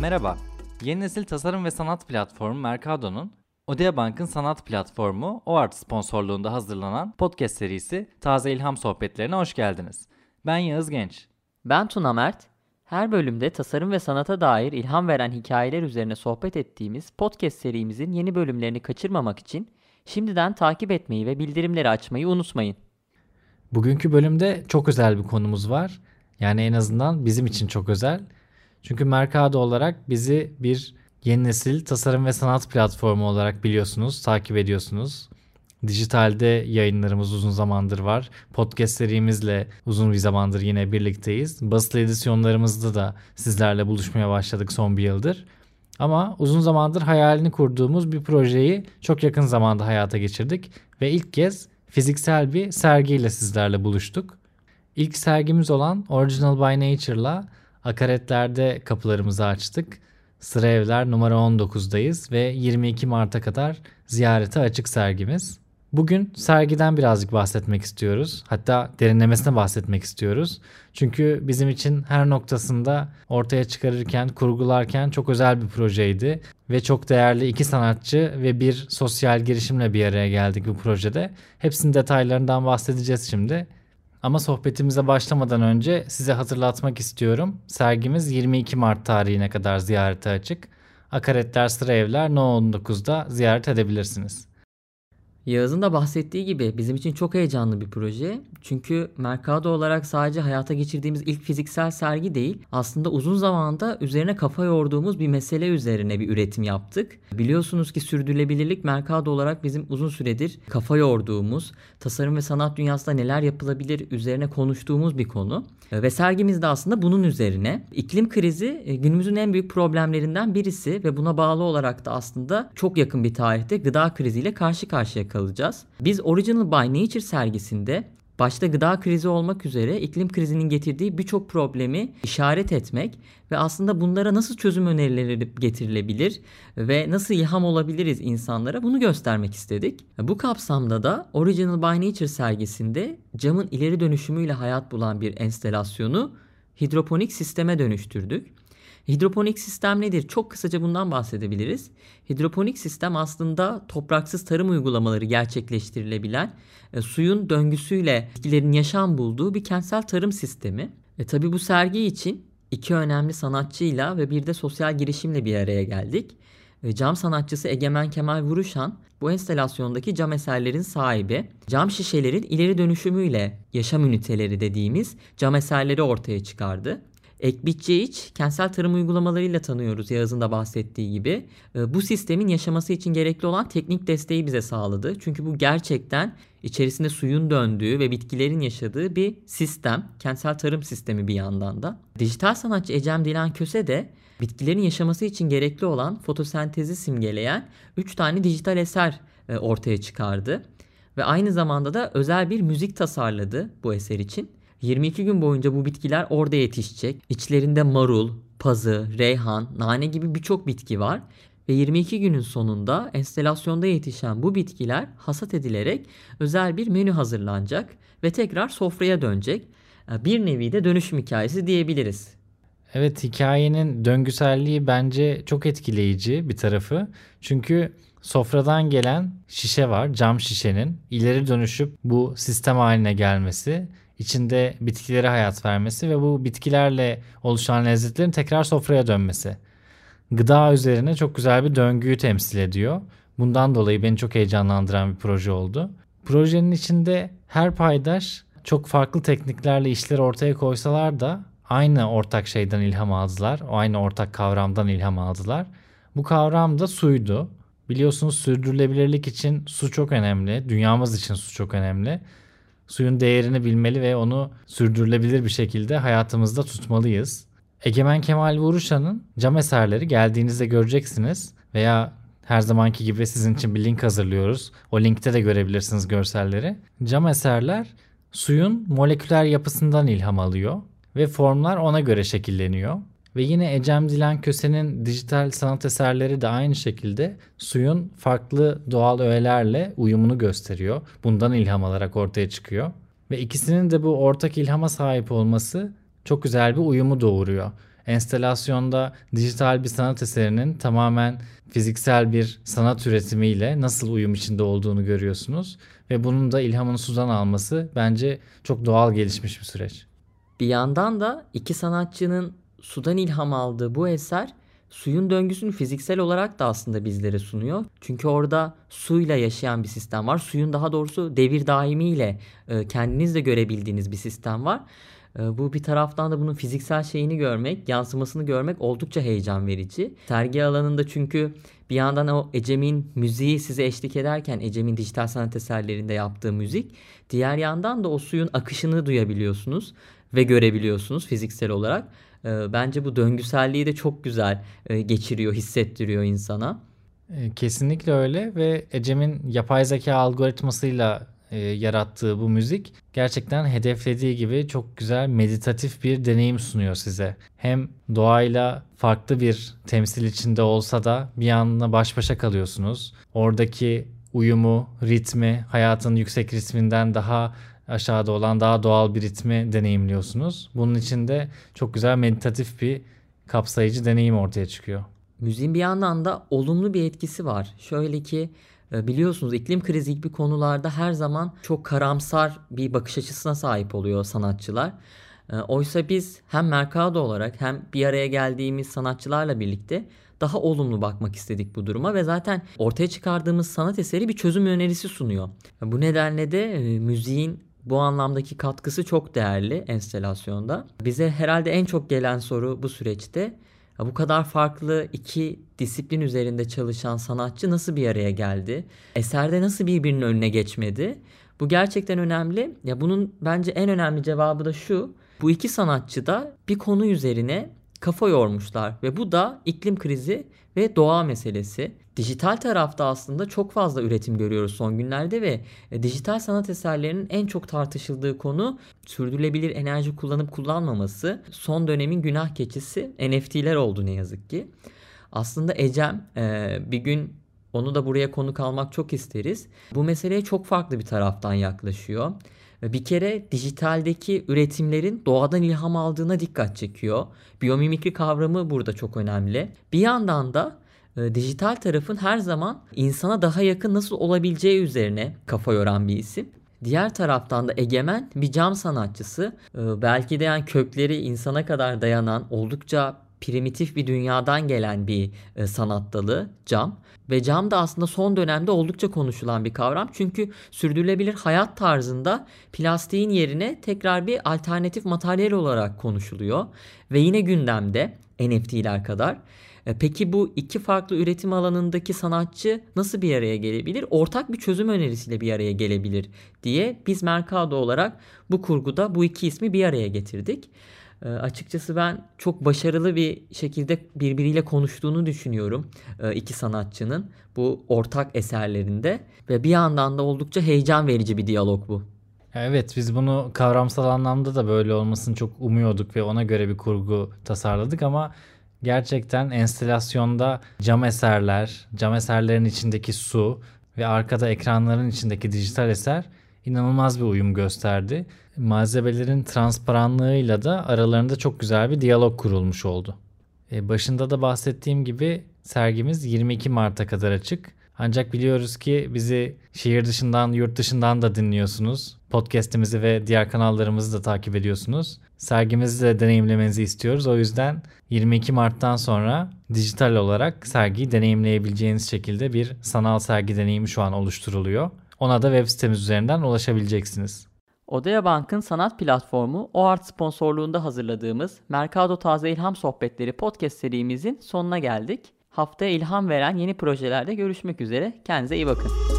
Merhaba, yeni nesil tasarım ve sanat platformu Mercado'nun Odea Bank'ın sanat platformu OART sponsorluğunda hazırlanan podcast serisi Taze İlham Sohbetlerine hoş geldiniz. Ben Yağız Genç. Ben Tuna Mert. Her bölümde tasarım ve sanata dair ilham veren hikayeler üzerine sohbet ettiğimiz podcast serimizin yeni bölümlerini kaçırmamak için şimdiden takip etmeyi ve bildirimleri açmayı unutmayın. Bugünkü bölümde çok özel bir konumuz var. Yani en azından bizim için çok özel. Çünkü Mercado olarak bizi bir yeni nesil tasarım ve sanat platformu olarak biliyorsunuz, takip ediyorsunuz. Dijitalde yayınlarımız uzun zamandır var. Podcast serimizle uzun bir zamandır yine birlikteyiz. Basılı edisyonlarımızda da sizlerle buluşmaya başladık son bir yıldır. Ama uzun zamandır hayalini kurduğumuz bir projeyi çok yakın zamanda hayata geçirdik ve ilk kez fiziksel bir sergiyle sizlerle buluştuk. İlk sergimiz olan Original by Nature'la akaretlerde kapılarımızı açtık. Sıra evler numara 19'dayız ve 22 Mart'a kadar ziyarete açık sergimiz. Bugün sergiden birazcık bahsetmek istiyoruz. Hatta derinlemesine bahsetmek istiyoruz. Çünkü bizim için her noktasında ortaya çıkarırken, kurgularken çok özel bir projeydi. Ve çok değerli iki sanatçı ve bir sosyal girişimle bir araya geldik bu projede. Hepsinin detaylarından bahsedeceğiz şimdi. Ama sohbetimize başlamadan önce size hatırlatmak istiyorum. Sergimiz 22 Mart tarihine kadar ziyarete açık. Akaretler Sıra Evler No 19'da ziyaret edebilirsiniz. Yağız'ın da bahsettiği gibi bizim için çok heyecanlı bir proje. Çünkü Mercado olarak sadece hayata geçirdiğimiz ilk fiziksel sergi değil, aslında uzun zamanda üzerine kafa yorduğumuz bir mesele üzerine bir üretim yaptık. Biliyorsunuz ki sürdürülebilirlik Mercado olarak bizim uzun süredir kafa yorduğumuz, tasarım ve sanat dünyasında neler yapılabilir üzerine konuştuğumuz bir konu. Ve sergimiz de aslında bunun üzerine. İklim krizi e, günümüzün en büyük problemlerinden birisi ve buna bağlı olarak da aslında çok yakın bir tarihte gıda kriziyle karşı karşıya kalacağız. Biz Original by Nature sergisinde başta gıda krizi olmak üzere iklim krizinin getirdiği birçok problemi işaret etmek ve aslında bunlara nasıl çözüm önerileri getirilebilir ve nasıl ilham olabiliriz insanlara bunu göstermek istedik. Bu kapsamda da Original by Nature sergisinde camın ileri dönüşümüyle hayat bulan bir enstelasyonu hidroponik sisteme dönüştürdük. Hidroponik sistem nedir? Çok kısaca bundan bahsedebiliriz. Hidroponik sistem aslında topraksız tarım uygulamaları gerçekleştirilebilen e, suyun döngüsüyle bitkilerin yaşam bulduğu bir kentsel tarım sistemi. E tabi bu sergi için iki önemli sanatçıyla ve bir de sosyal girişimle bir araya geldik. E, cam sanatçısı Egemen Kemal Vuruşan bu enstelasyondaki cam eserlerin sahibi. Cam şişelerin ileri dönüşümüyle yaşam üniteleri dediğimiz cam eserleri ortaya çıkardı. Ekbitçi iç kentsel tarım uygulamalarıyla tanıyoruz Yağız'ın da bahsettiği gibi. Ee, bu sistemin yaşaması için gerekli olan teknik desteği bize sağladı. Çünkü bu gerçekten içerisinde suyun döndüğü ve bitkilerin yaşadığı bir sistem. Kentsel tarım sistemi bir yandan da. Dijital sanatçı Ecem Dilan Köse de bitkilerin yaşaması için gerekli olan fotosentezi simgeleyen 3 tane dijital eser e, ortaya çıkardı. Ve aynı zamanda da özel bir müzik tasarladı bu eser için. 22 gün boyunca bu bitkiler orada yetişecek. İçlerinde marul, pazı, reyhan, nane gibi birçok bitki var ve 22 günün sonunda enstelasyonda yetişen bu bitkiler hasat edilerek özel bir menü hazırlanacak ve tekrar sofraya dönecek. Bir nevi de dönüşüm hikayesi diyebiliriz. Evet hikayenin döngüselliği bence çok etkileyici bir tarafı. Çünkü sofradan gelen şişe var cam şişenin ileri dönüşüp bu sistem haline gelmesi içinde bitkilere hayat vermesi ve bu bitkilerle oluşan lezzetlerin tekrar sofraya dönmesi. Gıda üzerine çok güzel bir döngüyü temsil ediyor. Bundan dolayı beni çok heyecanlandıran bir proje oldu. Projenin içinde her paydaş çok farklı tekniklerle işleri ortaya koysalar da aynı ortak şeyden ilham aldılar. O aynı ortak kavramdan ilham aldılar. Bu kavram da suydu. Biliyorsunuz sürdürülebilirlik için su çok önemli. Dünyamız için su çok önemli suyun değerini bilmeli ve onu sürdürülebilir bir şekilde hayatımızda tutmalıyız. Egemen Kemal Vuruşan'ın cam eserleri geldiğinizde göreceksiniz veya her zamanki gibi sizin için bir link hazırlıyoruz. O linkte de görebilirsiniz görselleri. Cam eserler suyun moleküler yapısından ilham alıyor ve formlar ona göre şekilleniyor. Ve yine Ecem Dilan Köse'nin dijital sanat eserleri de aynı şekilde suyun farklı doğal öğelerle uyumunu gösteriyor. Bundan ilham alarak ortaya çıkıyor. Ve ikisinin de bu ortak ilhama sahip olması çok güzel bir uyumu doğuruyor. enstelasyonda dijital bir sanat eserinin tamamen fiziksel bir sanat üretimiyle nasıl uyum içinde olduğunu görüyorsunuz. Ve bunun da ilhamını sudan alması bence çok doğal gelişmiş bir süreç. Bir yandan da iki sanatçının sudan ilham aldığı bu eser suyun döngüsünü fiziksel olarak da aslında bizlere sunuyor. Çünkü orada suyla yaşayan bir sistem var. Suyun daha doğrusu devir daimiyle e, kendiniz de görebildiğiniz bir sistem var. E, bu bir taraftan da bunun fiziksel şeyini görmek, yansımasını görmek oldukça heyecan verici. Sergi alanında çünkü bir yandan o Ecem'in müziği size eşlik ederken Ecem'in dijital sanat eserlerinde yaptığı müzik, diğer yandan da o suyun akışını duyabiliyorsunuz ve görebiliyorsunuz fiziksel olarak. E, bence bu döngüselliği de çok güzel e, geçiriyor, hissettiriyor insana. E, kesinlikle öyle ve Ecem'in yapay zeka algoritmasıyla e, yarattığı bu müzik gerçekten hedeflediği gibi çok güzel meditatif bir deneyim sunuyor size. Hem doğayla farklı bir temsil içinde olsa da bir yanına baş başa kalıyorsunuz. Oradaki uyumu, ritmi, hayatın yüksek ritminden daha aşağıda olan daha doğal bir ritmi deneyimliyorsunuz. Bunun için de çok güzel meditatif bir kapsayıcı deneyim ortaya çıkıyor. Müziğin bir yandan da olumlu bir etkisi var. Şöyle ki e, biliyorsunuz iklim krizi gibi konularda her zaman çok karamsar bir bakış açısına sahip oluyor sanatçılar. E, oysa biz hem Mercado olarak hem bir araya geldiğimiz sanatçılarla birlikte daha olumlu bakmak istedik bu duruma ve zaten ortaya çıkardığımız sanat eseri bir çözüm önerisi sunuyor. Bu nedenle de e, müziğin bu anlamdaki katkısı çok değerli enstelasyonda. Bize herhalde en çok gelen soru bu süreçte bu kadar farklı iki disiplin üzerinde çalışan sanatçı nasıl bir araya geldi? Eserde nasıl birbirinin önüne geçmedi? Bu gerçekten önemli. Ya bunun bence en önemli cevabı da şu. Bu iki sanatçı da bir konu üzerine kafa yormuşlar ve bu da iklim krizi ve doğa meselesi. Dijital tarafta aslında çok fazla üretim görüyoruz son günlerde ve e, dijital sanat eserlerinin en çok tartışıldığı konu sürdürülebilir enerji kullanıp kullanmaması. Son dönemin günah keçisi NFT'ler oldu ne yazık ki. Aslında Ecem e, bir gün onu da buraya konuk almak çok isteriz. Bu meseleye çok farklı bir taraftan yaklaşıyor. Bir kere dijitaldeki üretimlerin doğadan ilham aldığına dikkat çekiyor. Biyomimikri kavramı burada çok önemli. Bir yandan da e, dijital tarafın her zaman insana daha yakın nasıl olabileceği üzerine kafa yoran bir isim. Diğer taraftan da egemen bir cam sanatçısı. E, belki de yani kökleri insana kadar dayanan oldukça primitif bir dünyadan gelen bir e, sanat dalı cam. Ve cam da aslında son dönemde oldukça konuşulan bir kavram. Çünkü sürdürülebilir hayat tarzında plastiğin yerine tekrar bir alternatif materyal olarak konuşuluyor. Ve yine gündemde NFT'ler kadar. E, peki bu iki farklı üretim alanındaki sanatçı nasıl bir araya gelebilir? Ortak bir çözüm önerisiyle bir araya gelebilir diye biz Mercado olarak bu kurguda bu iki ismi bir araya getirdik. E, açıkçası ben çok başarılı bir şekilde birbiriyle konuştuğunu düşünüyorum e, iki sanatçının bu ortak eserlerinde ve bir yandan da oldukça heyecan verici bir diyalog bu. Evet biz bunu kavramsal anlamda da böyle olmasını çok umuyorduk ve ona göre bir kurgu tasarladık ama gerçekten enstelasyonda cam eserler, cam eserlerin içindeki su ve arkada ekranların içindeki dijital eser inanılmaz bir uyum gösterdi. Malzemelerin transparanlığıyla da aralarında çok güzel bir diyalog kurulmuş oldu. E, başında da bahsettiğim gibi sergimiz 22 Mart'a kadar açık. Ancak biliyoruz ki bizi şehir dışından, yurt dışından da dinliyorsunuz. Podcast'imizi ve diğer kanallarımızı da takip ediyorsunuz. Sergimizi de deneyimlemenizi istiyoruz. O yüzden 22 Mart'tan sonra dijital olarak sergiyi deneyimleyebileceğiniz şekilde bir sanal sergi deneyimi şu an oluşturuluyor. Ona da web sitemiz üzerinden ulaşabileceksiniz. Odaya Bank'ın sanat platformu OART sponsorluğunda hazırladığımız Mercado Taze İlham Sohbetleri podcast serimizin sonuna geldik. Haftaya ilham veren yeni projelerde görüşmek üzere. Kendinize iyi bakın.